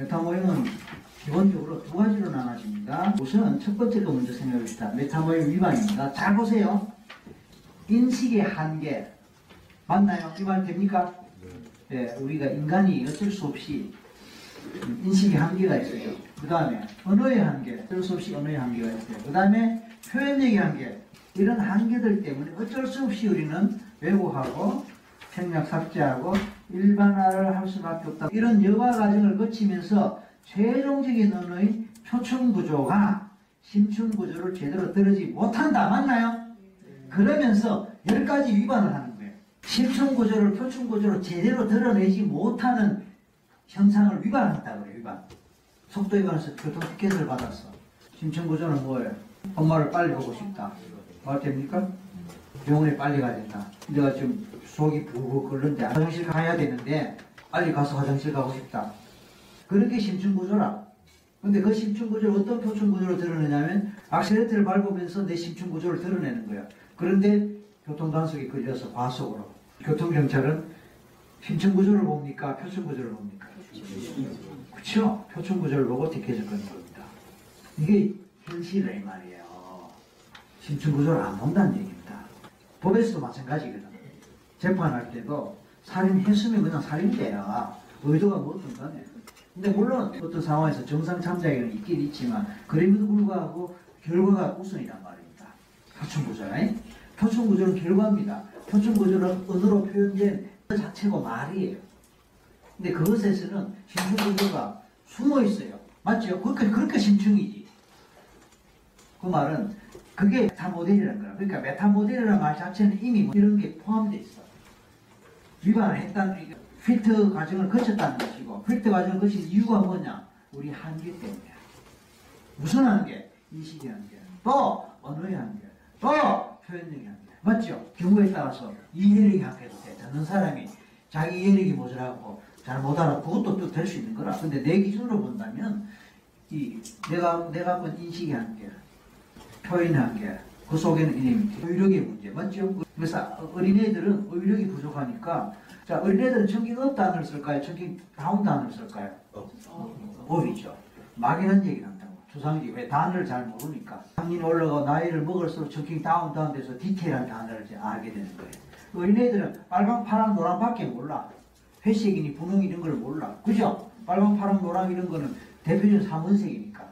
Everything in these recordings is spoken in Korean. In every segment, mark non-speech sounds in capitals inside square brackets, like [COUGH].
메타 모형은 기본적으로 두 가지로 나눠집니다. 우선 첫 번째 거 먼저 생각합시다. 메타 모형 위반입니다. 잘 보세요. 인식의 한계. 맞나요? 위반 됩니까? 네, 우리가 인간이 어쩔 수 없이 인식의 한계가 있어요. 그 다음에 언어의 한계, 어쩔 수 없이 언어의 한계가 있어요. 그 다음에 표현력의 한계, 이런 한계들 때문에 어쩔 수 없이 우리는 왜곡하고 생략 삭제하고 일반화를 할 수밖에 없다. 이런 여과 과정을 거치면서 최종적인 언어의 표준 구조가 심층 구조를 제대로 들어지 못한다. 맞나요? 그러면서 열 가지 위반을 하는 거예요. 심층 구조를 표준 구조로 제대로 드러내지 못하는 현상을 위반한다 그래요. 위반. 속도 위반해서 교통 티켓을 받았어. 심층 구조는 뭐예요? 엄마를 빨리 보고 싶다. 말 됩니까? 병원에 빨리 가야 된다. 내가 지금 속이 부고 끓는데 화장실 가야 되는데 빨리 가서 화장실 가고 싶다. 그런 게 심층 구조라. 근데 그 심층 구조를 어떤 표준 구조로 드러내냐면 악셀레트를 밟으면서 내 심층 구조를 드러내는 거야. 그런데 교통단속에 걸려서 과속으로. 교통경찰은 심층 구조를 봅니까? 표준 구조를 봅니까? 그렇죠. 표준 구조를 보고 티켓을 끊는 겁니다. 이게 이 말이에요. 심층 구조를 안 본다는 얘기입니다. 법에서도 마찬가지거든. 재판할 때도 살인했으면 그냥 살인죄야. 의도가 뭐든 간에. 근데 물론 어떤 상황에서 정상 참작에는 있긴 있지만 그럼에도 불구하고 결과가 우선이란 말입니다. 표준 구조는 표준 구조는 결과입니다. 표준 구조는 언어로 표현된 그 자체가 말이에요. 근데 그것에서는 심층 구조가 숨어 있어요. 맞죠? 그러니까 그렇게 심층이지. 그 말은 그게 메타 모델이라는 거야. 그러니까 메타 모델이라는 말 자체는 이미 뭐 이런 게 포함되어 있어. 위반을 했다는 필터 과정을 거쳤다는 것이고 필터 과정을 거친 이유가 뭐냐? 우리 한계 때문이야. 무슨 한계? 인식의 한계. 또 언어의 한계. 또 표현력의 한계. 맞죠? 경우에 따라서 이해력의 한계도 돼. 듣는 사람이 자기 이해력이 모자라고 잘 못 알아. 그것도 또 될 수 있는 거라. 근데 내 기준으로 본다면 이 내가 내가 본 인식의 한계, 표현의 한계, 그 속에는 이미 어휘력의 문제, 맞죠? 그래서 어린애들은 어휘력이 부족하니까 자 어린애들은 chunking up 단어를 쓸까요? chunking down 단어를 쓸까요? up이죠. 막연한 얘기를 한다고. 조상이 왜 단어를 잘 모르니까 당연히 올라가 나이를 먹을수록 chunking down down 돼서 디테일한 단어를 이제 알게 되는 거예요. 어린애들은 빨강, 파랑, 노랑밖에 몰라. 회색이니 분홍 이런 걸 몰라. 그죠? 빨강, 파랑, 노랑 이런 거는 대표적인 삼원색이니까.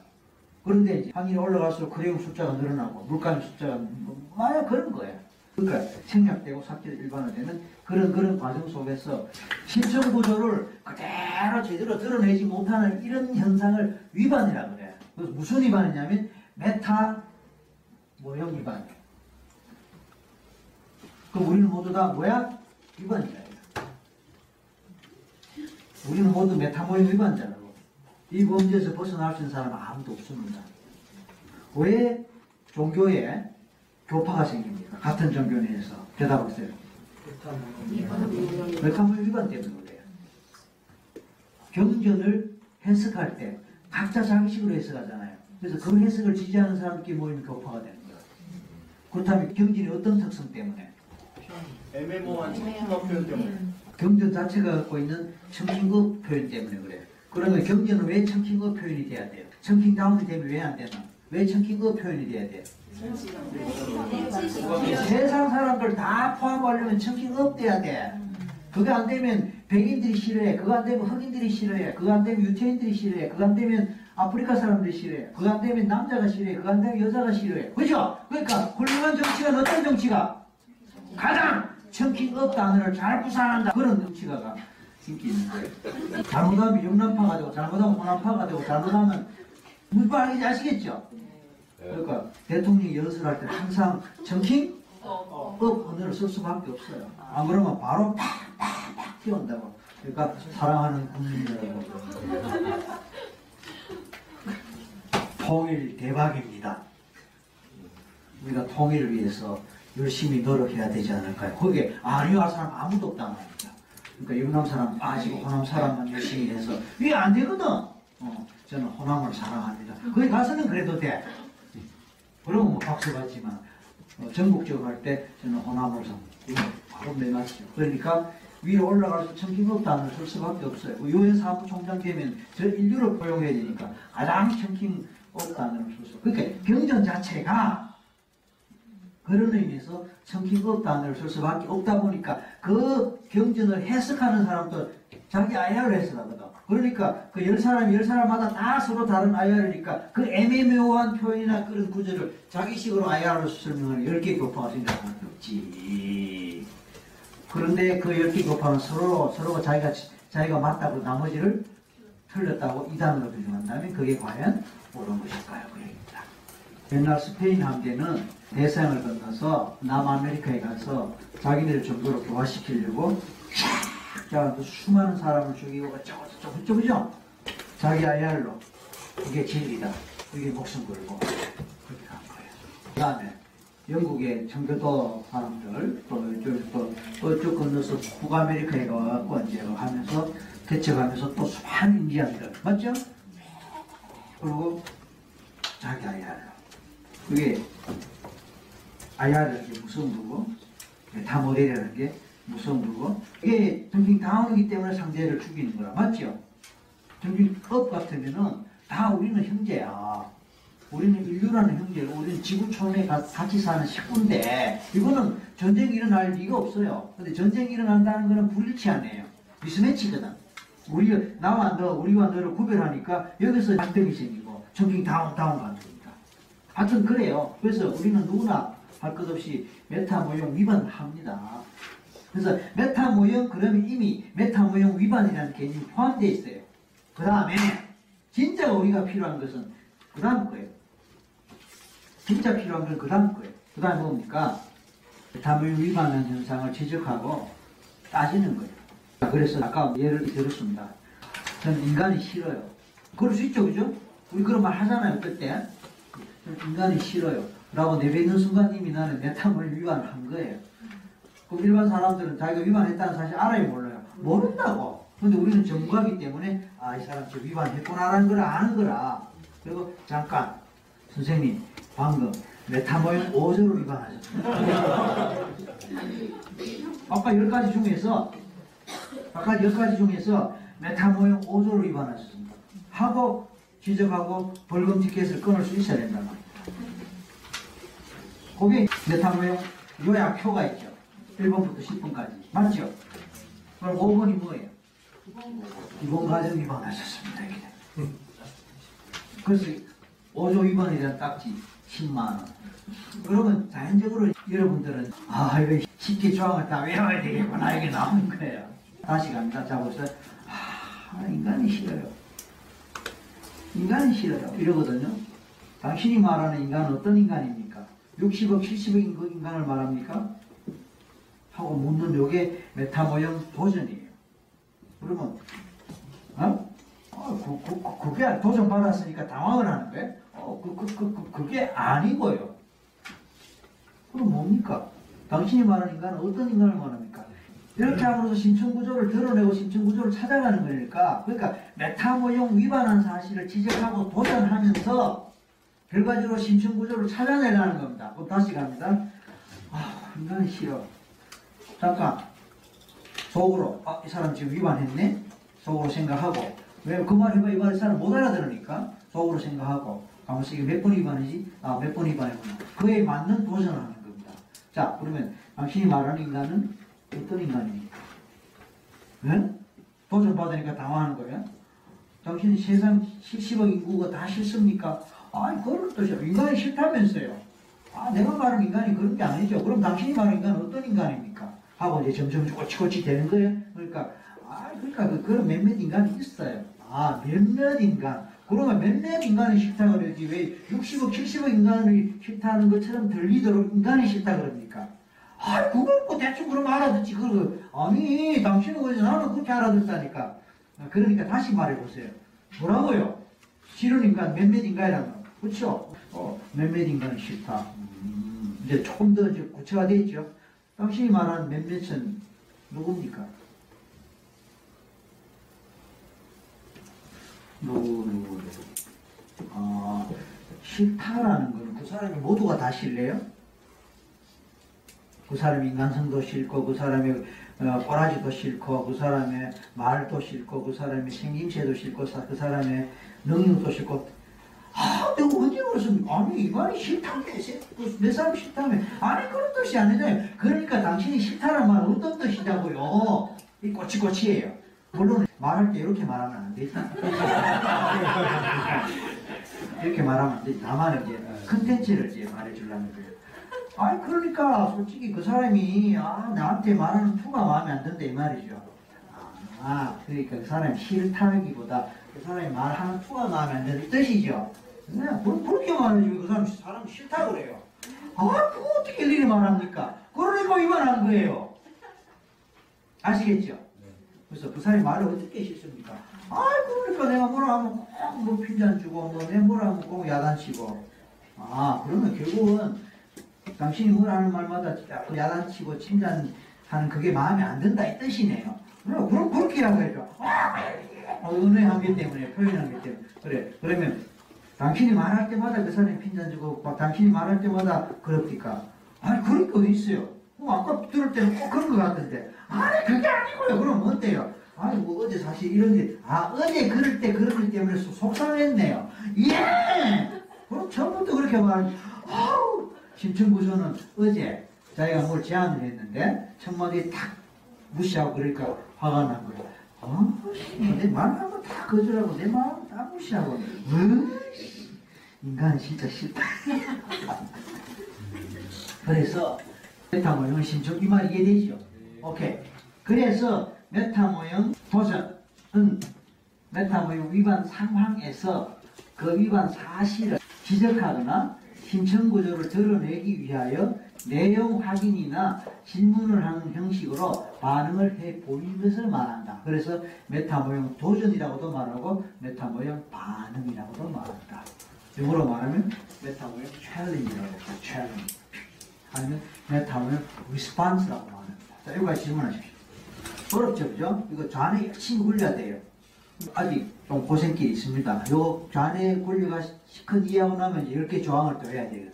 그런데 이제 학년이 올라갈수록 크레용 숫자가 늘어나고 물감 숫자가 뭐, 만약 그런 거예요. 그러니까 생략되고 삭제 일반화되는 그런 그런 과정 속에서 심층 구조를 그대로 제대로 드러내지 못하는 이런 현상을 위반이라 그래. 그래서 무슨 위반이냐면 메타 모형 위반. 그럼 우리는 모두 다 뭐야? 위반이다. 우리는 모두 메타 모형 위반자라고. 이 범죄에서 벗어날 수 있는 사람은 아무도 없습니다. 왜 종교에 교파가 생깁니까? 같은 종교 내에서. 대답하세요. 메타모형 위반 때문에 그래요. 경전을 해석할 때 각자 자기식으로 해석하잖아요. 그래서 그 해석을 지지하는 사람끼리 모이면 교파가 되는 거예요. 그렇다면 경전이 어떤 특성 때문에? 애매모호한 청킹어 표현 때문에 경전 자체가 갖고 있는 청킹급 표현 때문에 그래요. 그러면 경전은 왜 청킹급 표현이 돼야 돼요? 청킹 다운이 되면 왜 안 되나? 왜 청킹급 표현이 돼야 돼요? 세상 사람들 다 포함하려면 청킹업 돼야 돼. 그게 안 되면 백인들이 싫어해. 그거 안 되면 흑인들이 싫어해. 그거 안 되면 유태인들이 싫어해. 그거 안 되면 아프리카 사람들이 싫어해. 그거 안 되면 남자가 싫어해. 그거 안 되면 여자가 싫어해. 그죠? 그러니까 훌륭한 정치가 어떤 정치가? 가장 chunking up 단어를 잘 구사한다. 그런 정치가가 인기 있는 거예요. 잘못하면 영남파가 되고 잘못하면 호남파가 되고 잘못하면 무발하게 아시겠죠? 그러니까 대통령이 연설할 때 항상 chunking up 언어를 쓸 수밖에 없어요. 안 그러면 바로 팍팍팍 튀어온다고. 그러니까 사랑하는 국민이라고. 통일 대박입니다. 우리가 통일을 위해서 열심히 노력해야 되지 않을까요? 거기에 아니요 할 사람 아무도 없단 말입니다. 그러니까 영남 사람 빠지고 호남 사람만 열심히 해서 이게 안 되거든. 어, 저는 호남을 사랑합니다. 거기 가서는 그래도 돼. 그러면 뭐 박수 받지만 어, 전국적으로 할 때 저는 호남을 상 이거 바로 내놨죠. 그러니까 위로 올라가서 청킹업단을 쓸 수밖에 없어요. 그 유엔 사무총장 되면 저 인류를 포용해야 되니까 가장 청킹업단을 쓸 수. 그러니까 경전 자체가 그런 의미에서 청킹업단을 쓸 수밖에 없다 보니까 그 경전을 해석하는 사람도 자기 아야를 해석하거든. 그러니까 그 열 사람 열 사람마다 다 서로 다른 아야르니까 그 애매모호한 표현이나 그런 구절을 자기식으로 아야로 설명을 열개 곱하고 생각할 수 없지. 그런데 그 열 개 곱하면 서로 서로가 자기가 자기가 맞다고 나머지를 틀렸다고 이단으로 규정한다면 그게 과연 옳은 것일까요? 그 얘기입니다. 옛날 스페인 함대는 대서양을 건너서 남아메리카에 가서 자기들 정도로 교화시키려고 쫙 수많은 사람을 죽이고 어쩌고 저쩌고 저쩌고 그죠? 자기 아이알로 이게 진리다. 이게 목숨 걸고 그렇게 한 거예요. 그 다음에 영국의 청교도 사람들 또 이쪽 또, 또 이쪽 건너서 북아메리카에 가고 이제 하면서 대처하면서 또 수많은 인디안들 맞죠? 그리고 자기 아이알로 그게 아이알을 무서운 거고 다 모델이라는 게 무서운 거고 이게 정신 당황이기 때문에 상대를 죽이는 거라 맞죠? 정신업 같으면은 다 우리는 형제야. 우리는 인류라는 형제, 우리는 지구촌에 가- 같이 사는 식구인데 이거는 전쟁이 일어날 리가 없어요. 근데 전쟁이 일어난다는 거는 불일치하네요. mismatch거든. 우리 나와 너, 우리와 너를 구별하니까 여기서 갈등이 생기고 chunking down down 가는 겁니다. 하여튼 그래요. 그래서 우리는 누구나 할 것 없이 메타 모형 위반합니다. 그래서 메타 모형 그러면 이미 메타 모형 위반이라는 개념이 포함되어 있어요. 그 다음에 진짜 우리가 필요한 것은 그 다음 거예요. 진짜 필요한 건 그 다음 거예요. 그 다음에 뭡니까? 메타 모형 위반하는 현상을 지적하고 따지는 거예요. 그래서 아까 예를 들었습니다. 저는 인간이 싫어요. 그럴 수 있죠, 그죠? 우리 그런 말 하잖아요, 그때. 인간이 싫어요. 라고 내뱉는 순간 이미 나는 메타모형을 위반한 거예요. 그 일반 사람들은 자기가 위반했다는 사실 알아요, 몰라요? 모른다고. 근데 우리는 전문가기 때문에, 아, 이 사람 저 위반했구나라는 걸 아는 거라. 그리고 잠깐, 선생님, 방금 메타모형 5조를 위반하셨습니다. [LAUGHS] 아까 10가지 중에서, 아까 10가지 중에서 메타모형 5조를 위반하셨습니다. 하고, 지적하고 벌금 티켓을 끊을 수 있어야 된단 말이에요. 거기에 메타모형 요약표가 있죠. 1번부터 10번까지. 맞죠? 그럼 5번이 뭐예요? 기본 가정 위반하셨습니다. 그래서 5조 위반이라는 딱지 10만원. 그러면 자연적으로 여러분들은 아, 이거 쉽게 조항을 다 외워야 되겠구나. 이게 나오는 거예요. 다시 갑니다. 자, 보세요. 아, 인간이 싫어요. 인간이 싫어요. 이러거든요. 당신이 말하는 인간은 어떤 인간입니까? 60억, 70억 인간을 말합니까? 하고 묻는 요게 메타 모형 도전이에요. 그러면, 어? 어, 그, 그, 그, 그게 도전 받았으니까 당황을 하는 거예요? 어, 그, 그, 그, 그, 그게 아니고요. 그럼 뭡니까? 당신이 말하는 인간은 어떤 인간을 말합니까? 이렇게 함으로써 신청 구조를 드러내고 신청 구조를 찾아가는 거니까, 그러니까 메타 모형 위반한 사실을 지적하고 도전하면서 결과적으로 신청 구조를 찾아내라는 겁니다. 그럼 다시 갑니다. 아, 인간이 싫어. 잠깐. 속으로, 아, 이 사람 지금 위반했네? 속으로 생각하고. 왜 그 말 해봐, 이말이 사람 못 알아들으니까. 속으로 생각하고. 가만있어, 이게 몇 번 위반이지? 아, 몇 번 위반이구나. 그에 맞는 도전을 하는 겁니다. 자, 그러면 당신이 말하는 인간은 어떤 인간입니까? 네? 도전 받으니까 당황하는 거예요? 당신이 세상 70억 인구가 다 싫습니까? 아, 그걸 또 싫어. 인간이 싫다면서요. 아, 내가 말하는 인간이 그런 게 아니죠. 그럼 당신이 말하는 인간은 어떤 인간입니까? 하고 이제 점점 꼬치꼬치 되는 거예요. 그러니까, 아, 그러니까 그, 그런 몇몇 인간이 있어요. 아, 몇몇 인간. 그러면 몇몇 인간이 싫다 그러지. 왜 60억, 70억 인간이 싫다는 것처럼 들리도록 인간이 싫다 그럽니까? 아, 그걸 뭐 대충 그럼 알아듣지. 그거, 아니, 당신은 그지 나는 그렇게 알아듣다니까. 아, 그러니까 다시 말해보세요. 뭐라고요? 싫은 인간, 몇몇 인간이라는 거. 그렇죠? 어, 몇몇 인간이 싫다. 음, 이제 조금 더 이제 구체화되어 있죠. 당신이 말하는 몇몇은 누굽니까? 누구, 누구, 누구. 아, 싫다라는 거는 그 사람이 모두가 다 싫래요? 그 사람의 인간성도 싫고 그 사람의 어, 꼬라지도 싫고 그 사람의 말도 싫고 그 사람의 생김새도 싫고 사- 그 사람의 능력도 싫고. 아 내가 언제 그랬습니까? 아니 이 말이 싫다며 세- 그내 사람 싫다며. 아니 그런 뜻이 아니잖아요 그러니까 당신이 싫다는 말은 어떤 뜻이냐고요. 이 꼬치꼬치예요. 물론 말할 때 이렇게 말하면 안 되지. [LAUGHS] 이렇게 말하면 안 되지. 이제 컨텐츠를 이제 말해주려는 거예요 아니 그러니까 솔직히 그 사람이 아 나한테 말하는 투가 마음에 안 든다 이 말이죠. 아 그러니까 그 사람이 싫다기보다 그 사람이 말하는 투가 마음에 안 드는 뜻이죠. 그- 그렇게 말하지 왜그 사람 사람 싫다 그래요. 아 그거 어떻게 일일이 말합니까? 그러니까 이 말하는 거예요. 아시겠죠? 그래서 그 사람이 말을 어떻게 싫습니까? 아 그러니까 내가 뭐라 하면 꼭뭐 핀잔 주고 뭐내 뭐라 하면 꼭 야단치고 아 그러면 결국은 당신이 뭘 하는 말마다 야단치고 칭찬하는 그게 마음에 안 든다 이 뜻이네요. 그럼 그렇게 이야기해줘. 어, 은혜한 게 때문에 표현한 게 때문에 그래. 그러면 당신이 말할 때마다 그 사람이 핀잔 주고 막 당신이 말할 때마다 그럽니까? 아니 그런 게 어디 있어요? 뭐 아까 들을 때는 꼭 그런 것 같은데 아니 그게 아니고요. 그럼 어때요? 아니 뭐 어제 사실 이런 데 아 어제 그럴 때 그러기 때문에 속- 속상했네요. 예. 그럼 처음부터 그렇게 말. 아우 심층구조는 어제 자기가 뭘 제안을 했는데 첫 마디 탁 무시하고 그러니까 화가 난 거야. 어? 내 말하는 거다 거절하고 내 마음 다 무시하고. 으이씨, 인간 진짜 싫다. [LAUGHS] 그래서 메타 모형은 심층 이말 이해되죠? 오케이. 그래서 메타 모형 도전은 메타 모형 위반 상황에서 그 위반 사실을 지적하거나 심층 구조를 드러내기 위하여 내용 확인이나 질문을 하는 형식으로 반응을 해 보이는 것을 말한다. 그래서 메타 모형 도전이라고도 말하고 메타 모형 반응이라고도 말한다. 영어로 말하면 메타 모형 challenge라고 합니다. challenge. 아니면 메타 모형 response라고 말합니다. 자, 여기까지 질문하십시오. 어렵죠, 그죠? 이거 좌뇌 열심히 굴려야 돼요. 아직 좀 고생길이 있습니다. 요 좌뇌 굴려가 실컷 이해하고 나면 10개 조항을 또 해야 되거든.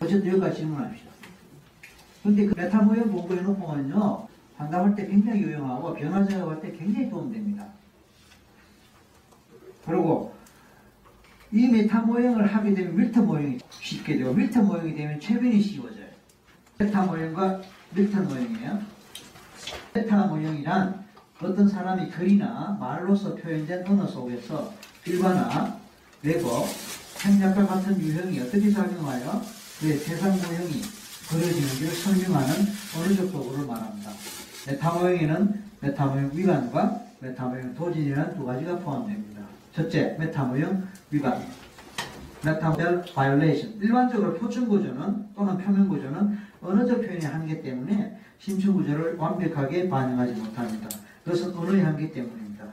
어쨌든 여기까지 질문합시다. 근데 그 메타 모형 공부해 놓고는요, 상담할 때 굉장히 유용하고 변화 작업할 때 굉장히 도움됩니다. 그리고 이 메타 모형을 하게 되면 밀턴 모형이 쉽게 되고 밀턴 모형이 되면 최면이 쉬워져요. 메타 모형과 밀턴 모형이에요. 메타 모형이란 어떤 사람이 글이나 말로서 표현된 언어 속에서 일반화나 왜곡, 생략과 같은 유형이 어떻게 작용하여 그 세상 모형이 그려지는지를 설명하는 언어적 도구를 말합니다. 메타 모형에는 메타 모형 위반과 메타 모형 도전이라는 두 가지가 포함됩니다. 첫째, 메타 모형 위반. meta model violation. 일반적으로 표층 구조는 또는 표면 구조는 언어적 표현의 한계 때문에 심층 구조를 완벽하게 반영하지 못합니다. 그것은 언어의 한계 때문입니다.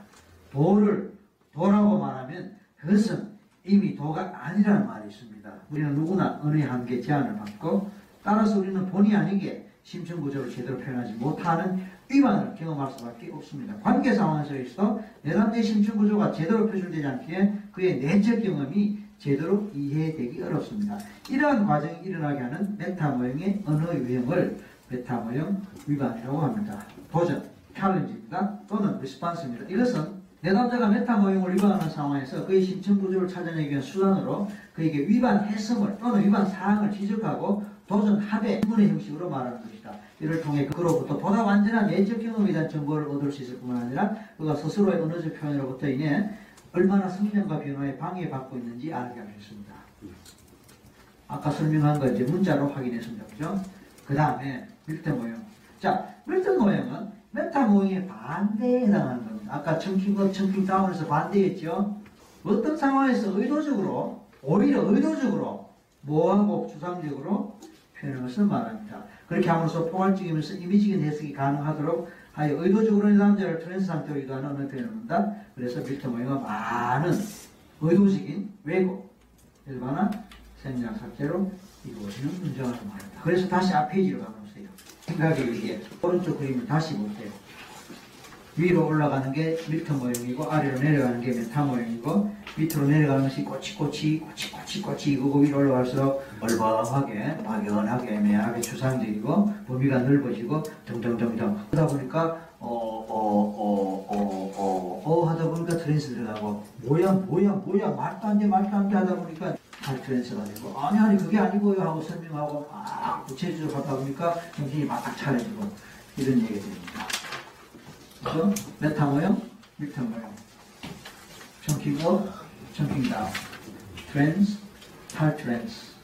도를 도라고 말하면 그것은 이미 도가 아니라는 말이 있습니다. 우리는 누구나 언어의 한계 제한을 받고 따라서 우리는 본의 아니게 심층 구조를 제대로 표현하지 못하는 위반을 경험할 수밖에 없습니다. 관계 상황에서 내담자 심층 구조가 제대로 표출되지 않기에 그의 내적 경험이 제대로 이해되기 어렵습니다. 이러한 과정이 일어나게 하는 메타 모형의 언어 유형을 메타 모형 위반이라고 합니다. 도전, challenge입니다. 또는 response입니다. 이것은 내담자가 메타 모형을 위반하는 상황에서 그의 심층 구조를 찾아내기 위한 수단으로 그에게 위반 해석을 또는 위반 사항을 지적하고 도전 합의 질문의 형식으로 말하는 것이다. 이를 통해 그로부터 보다 완전한 내적 경험에 대한 정보를 얻을 수 있을 뿐만 아니라 그가 스스로의 언어적 표현으로부터 인해 얼마나 성장과 변화에 방해받고 있는지 알게 하겠습니다. 아까 설명한 거 이제 문자로 확인했습니다. 그죠? 그 다음에 밀턴 모형. 자, 밀턴 모형은 메타 모형의 반대에 해당하는 겁니다. 아까 chunking up, chunking down에서 반대했죠? 어떤 상황에서 의도적으로, 오히려 의도적으로, 모호하고 추상적으로 표현한 것을 말합니다. 그렇게 함으로써 포괄적이면서 이미지적인 해석이 가능하도록 하여 의도적으로 내담자를 trance 상태로 유도하는 언어 표현을 합니다. 그래서 밀턴 모형은 많은 의도적인 왜곡, 일반화, 생략 삭제로 이루어지는 문장을 말합니다. 그래서 다시 앞 페이지로 가보세요. 생각에 의해 오른쪽 그림을 다시 보세요. 위로 올라가는 게 밀턴 모형이고 아래로 내려가는 게 메타 모형이고 밑으로 내려가는 것이 꼬치꼬치 꼬치꼬치 꼬치 이거고 위로 올라갈수록 얼벙하게 막연하게 애매하게 추상적이고 범위가 넓어지고 점점점점 그러다 보니까 어어어어어어 하다 보니까 trance 들어가고 뭐야 뭐야 뭐야 말도 안돼 말도 안돼 하다 보니까 할 trance가 되고 아니 아니 그게 아니고요 하고 설명하고 막 구체적으로 하다 보니까 정신이 바짝 차려지고 이런 얘기가 됩니다. 그래서 메타 모형, 밀턴 모형 chunking down. Trance, hard trance.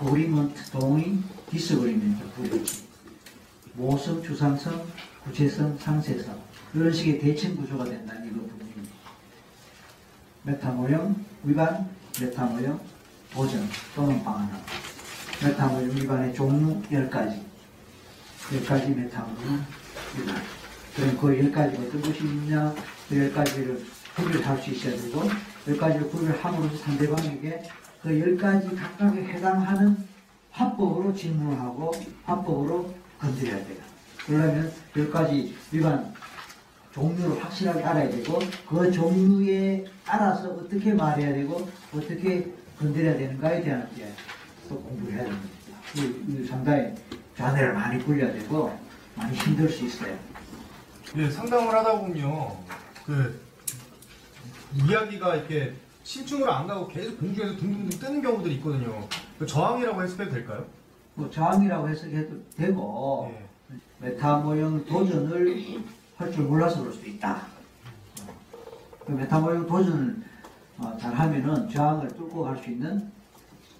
agreement, 동의, disagreement. 모호성, 추상성, 구체성, 상세성. 이런 식의 대칭 구조가 된다는 이거 부분입니다. 메타 모형, 위반, 메타 모형, 도전 또는 방안함. 메타 모형 위반의 종류 10가지. 10가지 메타 모형 위반. 그럼 그 10가지 어떤 것이 있냐, 그 10가지를 구별할 수 있어야 되고, 10가지를 구별함으로써 상대방에게 그 10가지 각각에 해당하는 화법으로 질문을 하고, 화법으로 건드려야 돼요. 그러려면 10가지 위반 종류를 확실하게 알아야 되고, 그 종류에 따라서 어떻게 말해야 되고, 어떻게 건드려야 되는가에 대한 이제 또 공부를 해야 됩니다. 이- 상당히 좌뇌를 많이 굴려야 되고, 많이 힘들 수 있어요. 예, 상담을 하다 보면요, 그 이야기가 이렇게 심층으로 안 가고 계속 공중에서 둥둥둥 뜨는 경우들이 있거든요. 그 저항이라고 해석해도 될까요? 뭐 저항이라고 해석해도 되고 예. 메타 모형 도전을 할 줄 몰라서 그럴 수도 있다. 그 메타 모형 도전을 어, 잘 하면은 저항을 뚫고 갈 수 있는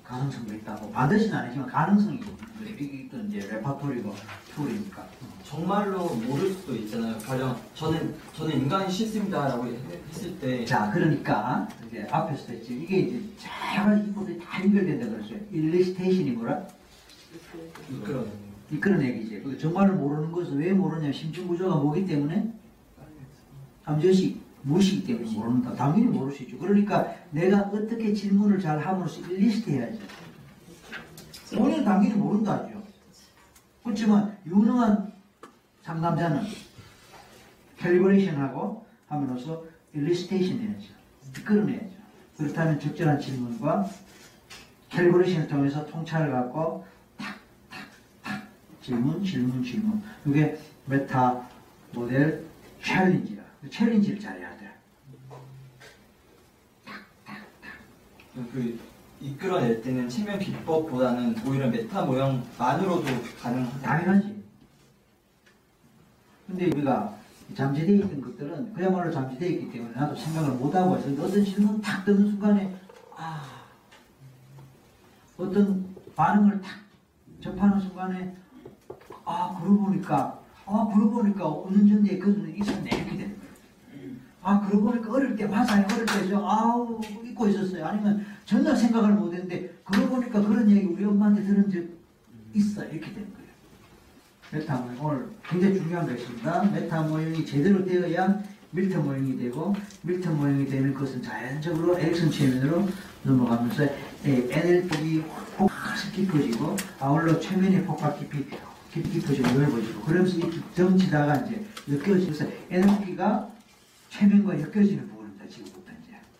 가능성도 있다고. 반드시는 아니지만 가능성이 있다는 이제 레파토리고 툴이니까. 정말로 모를 수도 있잖아요. 가령 저는 저는 인간이 싫습니다라고 했을 때. 자 그러니까 이제 앞에서도 했지. 이게 이제 잘 이것들이 다 연결된다 그랬어요. 일리스테이션이 뭐라? 이끌어 내는 이끌어내기지. 그 정말을 모르는 것은 왜 모르냐? 심층 구조가 뭐기 때문에? 잠재식, 무시기 때문에 모른다. 당연히 모를 수 있죠. 그러니까 내가 어떻게 질문을 잘 함으로써 일리스트 해야죠. 본인은 당연히 모른다죠. 그렇지만 유능한 상담자는 calibration하고 함으로써 elicitation 해야죠. 이끌어내야죠. 그렇다면 적절한 질문과 calibration을 통해서 통찰을 갖고 질문, 질문, 질문. 이게 meta model challenge야. 그 challenge를 잘해야 돼. 그 이끌어낼 때는 최면 기법보다는 오히려 메타 모형만으로도 가능하다. 당연하지. 근데 우리가 잠재되어 있던 것들은 그야말로 잠재되어 있기 때문에 나도 생각을 못하고 해서 어떤 질문 탁 뜨는 순간에 아 어떤 반응을 탁 접하는 순간에 아 그러고 보니까 아 그러고 보니까 5년 전에 그들은 있었네 이렇게 되는 거예요. 아 그러고 보니까 어릴 때 맞아요 어릴 때저 아우 잊고 있었어요 아니면 전혀 생각을 못했는데 그러고 보니까 그런 얘기 우리 엄마한테 들은 적 있어 이렇게 되는 거예요. 메타 모형 오늘 굉장히 중요한 것입니다. 메타 모형이 제대로 되어야 밀턴 모형이 되고 밀턴 모형이 되면 그것은 자연적으로 에릭슨 최면으로 넘어가면서 NLP의 폭과 깊어지고 아울러 최면의 폭과 깊이 깊이 깊어지고 넓어지고 그러면서 이 점지다가 이제 엮여지면서 NLP가 최면과 엮여지는